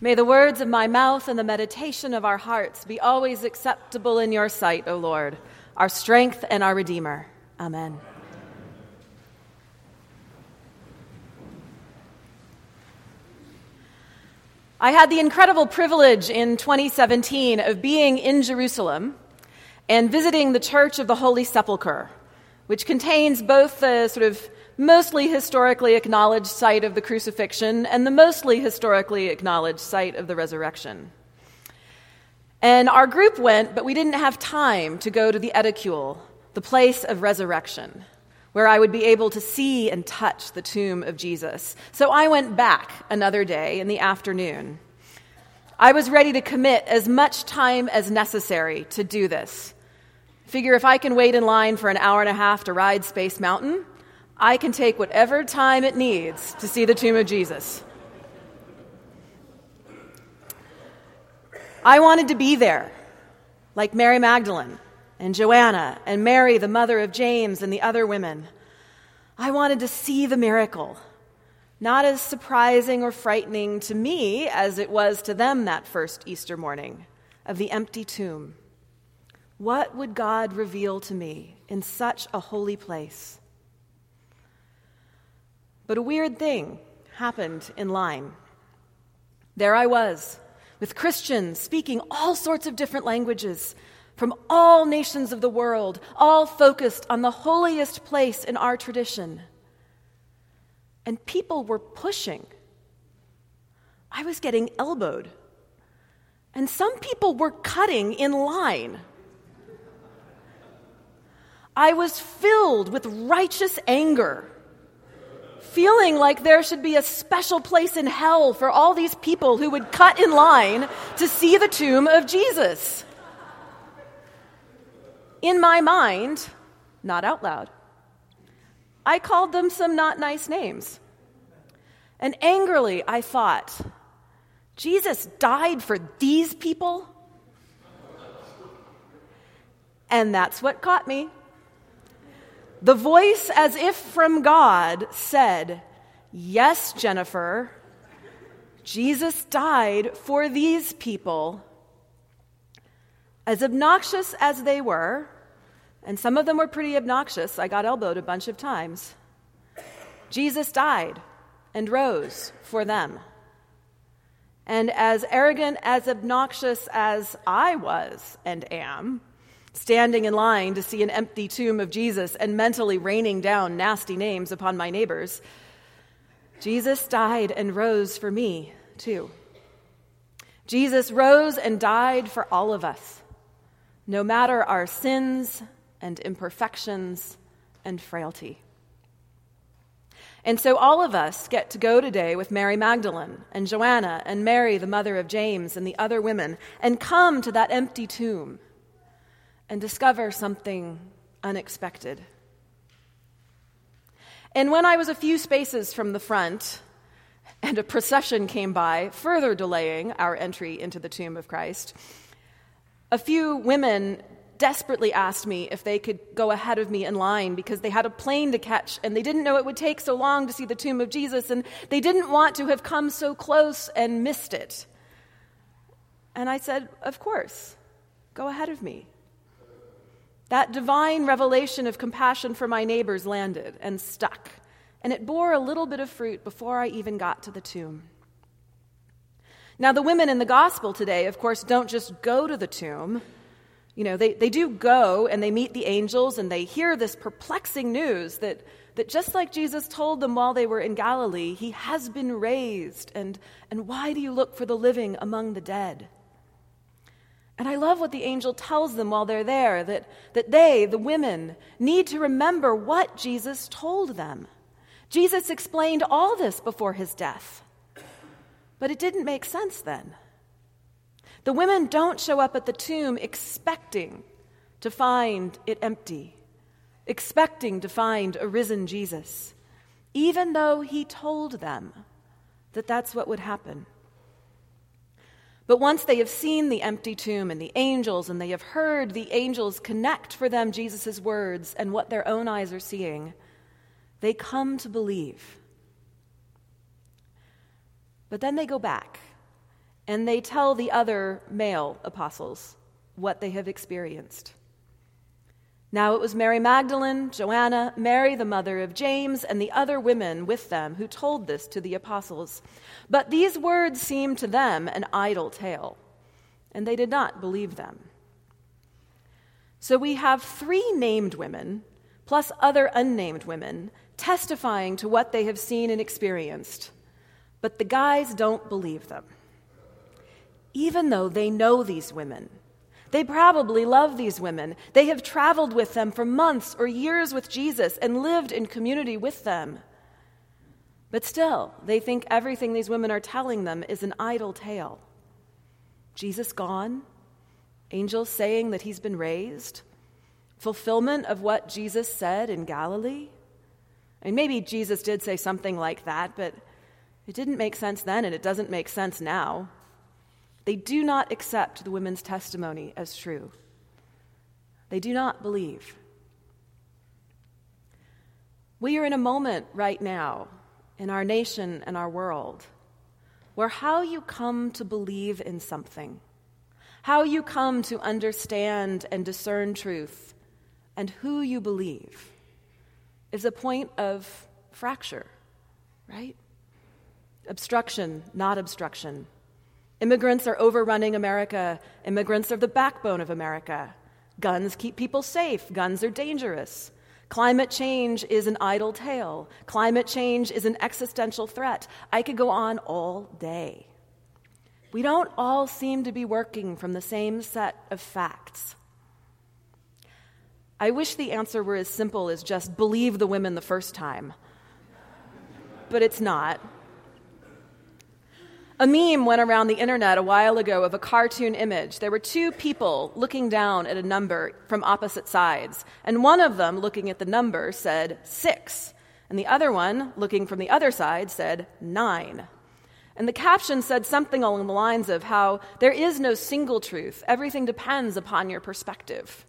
May the words of my mouth and the meditation of our hearts be always acceptable in your sight, O Lord, our strength and our Redeemer. Amen. I had the incredible privilege in 2017 of being in Jerusalem and visiting the Church of the Holy Sepulchre, which contains both the sort of mostly historically acknowledged site of the crucifixion and the mostly historically acknowledged site of the resurrection. And our group went, but we didn't have time to go to the Edicule, the place of resurrection, where I would be able to see and touch the tomb of Jesus. So I went back another day in the afternoon. I was ready to commit as much time as necessary to do this. Figure if I can wait in line for an hour and a half to ride Space Mountain, I can take whatever time it needs to see the tomb of Jesus. I wanted to be there, like Mary Magdalene and Joanna and Mary, the mother of James, and the other women. I wanted to see the miracle, not as surprising or frightening to me as it was to them that first Easter morning of the empty tomb. What would God reveal to me in such a holy place? But a weird thing happened in line. There I was, with Christians speaking all sorts of different languages from all nations of the world, all focused on the holiest place in our tradition. And people were pushing. I was getting elbowed. And some people were cutting in line. I was filled with righteous anger feeling like there should be a special place in hell for all these people who would cut in line to see the tomb of Jesus. In my mind, not out loud, I called them some not nice names. And angrily, I thought, Jesus died for these people? And that's what caught me. The voice, as if from God, said, Yes, Jennifer, Jesus died for these people. As obnoxious as they were, and some of them were pretty obnoxious, I got elbowed a bunch of times. Jesus died and rose for them. And as arrogant, as obnoxious as I was and am, standing in line to see an empty tomb of Jesus and mentally raining down nasty names upon my neighbors. Jesus died and rose for me, too. Jesus rose and died for all of us, no matter our sins and imperfections and frailty. And so all of us get to go today with Mary Magdalene and Joanna and Mary, the mother of James, and the other women, and come to that empty tomb and discover something unexpected. And when I was a few spaces from the front, and a procession came by, further delaying our entry into the tomb of Christ, a few women desperately asked me if they could go ahead of me in line because they had a plane to catch and they didn't know it would take so long to see the tomb of Jesus and they didn't want to have come so close and missed it. And I said, Of course, go ahead of me. That divine revelation of compassion for my neighbors landed and stuck, and it bore a little bit of fruit before I even got to the tomb. Now, the women in the gospel today, of course, don't just go to the tomb. You know, they, they do go and they meet the angels and they hear this perplexing news that, that just like Jesus told them while they were in Galilee, he has been raised. And, and why do you look for the living among the dead? And I love what the angel tells them while they're there that, that they, the women, need to remember what Jesus told them. Jesus explained all this before his death, but it didn't make sense then. The women don't show up at the tomb expecting to find it empty, expecting to find a risen Jesus, even though he told them that that's what would happen. But once they have seen the empty tomb and the angels, and they have heard the angels connect for them Jesus' words and what their own eyes are seeing, they come to believe. But then they go back and they tell the other male apostles what they have experienced. Now it was Mary Magdalene, Joanna, Mary, the mother of James, and the other women with them who told this to the apostles. But these words seemed to them an idle tale, and they did not believe them. So we have three named women, plus other unnamed women, testifying to what they have seen and experienced. But the guys don't believe them. Even though they know these women, they probably love these women. They have traveled with them for months or years with Jesus and lived in community with them. But still, they think everything these women are telling them is an idle tale. Jesus gone, angels saying that he's been raised, fulfillment of what Jesus said in Galilee. And maybe Jesus did say something like that, but it didn't make sense then and it doesn't make sense now. They do not accept the women's testimony as true. They do not believe. We are in a moment right now in our nation and our world where how you come to believe in something, how you come to understand and discern truth, and who you believe is a point of fracture, right? Obstruction, not obstruction. Immigrants are overrunning America. Immigrants are the backbone of America. Guns keep people safe. Guns are dangerous. Climate change is an idle tale. Climate change is an existential threat. I could go on all day. We don't all seem to be working from the same set of facts. I wish the answer were as simple as just believe the women the first time. But it's not. A meme went around the internet a while ago of a cartoon image. There were two people looking down at a number from opposite sides, and one of them, looking at the number, said six, and the other one, looking from the other side, said nine. And the caption said something along the lines of how there is no single truth, everything depends upon your perspective.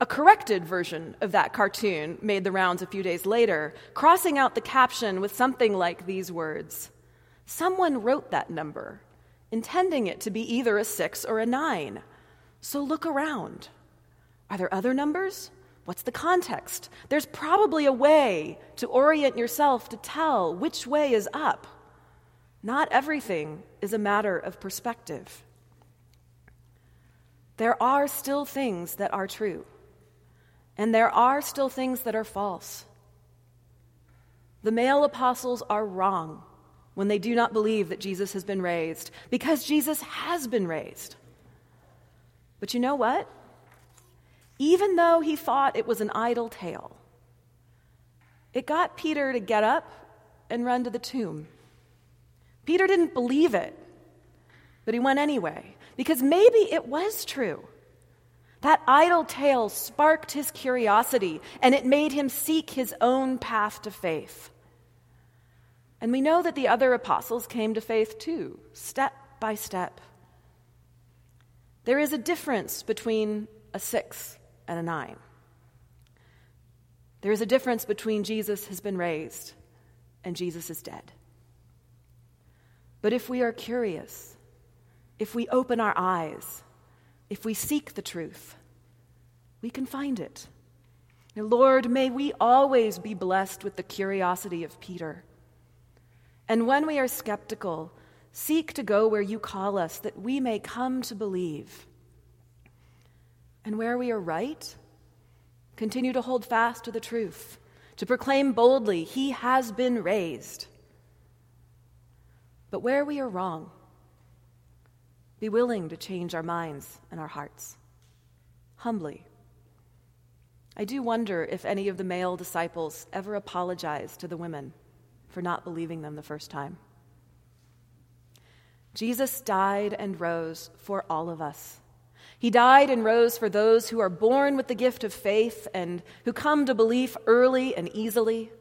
A corrected version of that cartoon made the rounds a few days later, crossing out the caption with something like these words Someone wrote that number, intending it to be either a six or a nine. So look around. Are there other numbers? What's the context? There's probably a way to orient yourself to tell which way is up. Not everything is a matter of perspective. There are still things that are true, and there are still things that are false. The male apostles are wrong when they do not believe that Jesus has been raised, because Jesus has been raised. But you know what? Even though he thought it was an idle tale, it got Peter to get up and run to the tomb. Peter didn't believe it, but he went anyway, because maybe it was true. That idle tale sparked his curiosity, and it made him seek his own path to faith. And we know that the other apostles came to faith too, step by step. There is a difference between a six and a nine. There is a difference between Jesus has been raised and Jesus is dead. But if we are curious, if we open our eyes, if we seek the truth, we can find it. Lord, may we always be blessed with the curiosity of Peter and when we are skeptical, seek to go where you call us that we may come to believe. And where we are right, continue to hold fast to the truth, to proclaim boldly, He has been raised. But where we are wrong, be willing to change our minds and our hearts, humbly. I do wonder if any of the male disciples ever apologized to the women for not believing them the first time. Jesus died and rose for all of us. He died and rose for those who are born with the gift of faith and who come to belief early and easily.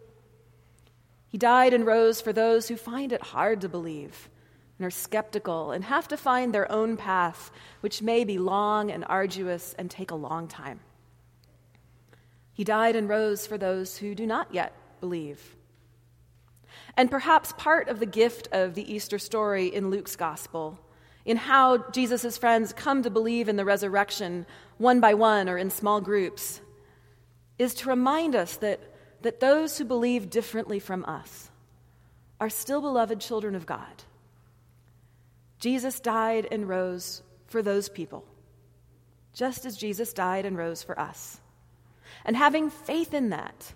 He died and rose for those who find it hard to believe and are skeptical and have to find their own path, which may be long and arduous and take a long time. He died and rose for those who do not yet believe And perhaps part of the gift of the Easter story in Luke's gospel, in how Jesus' friends come to believe in the resurrection one by one or in small groups, is to remind us that, that those who believe differently from us are still beloved children of God. Jesus died and rose for those people, just as Jesus died and rose for us. And having faith in that,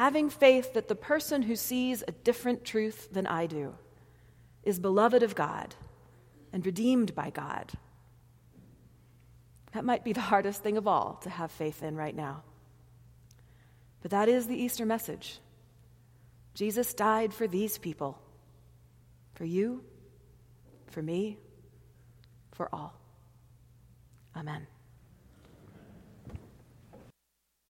having faith that the person who sees a different truth than I do is beloved of God and redeemed by God. That might be the hardest thing of all to have faith in right now. But that is the Easter message. Jesus died for these people, for you, for me, for all. Amen.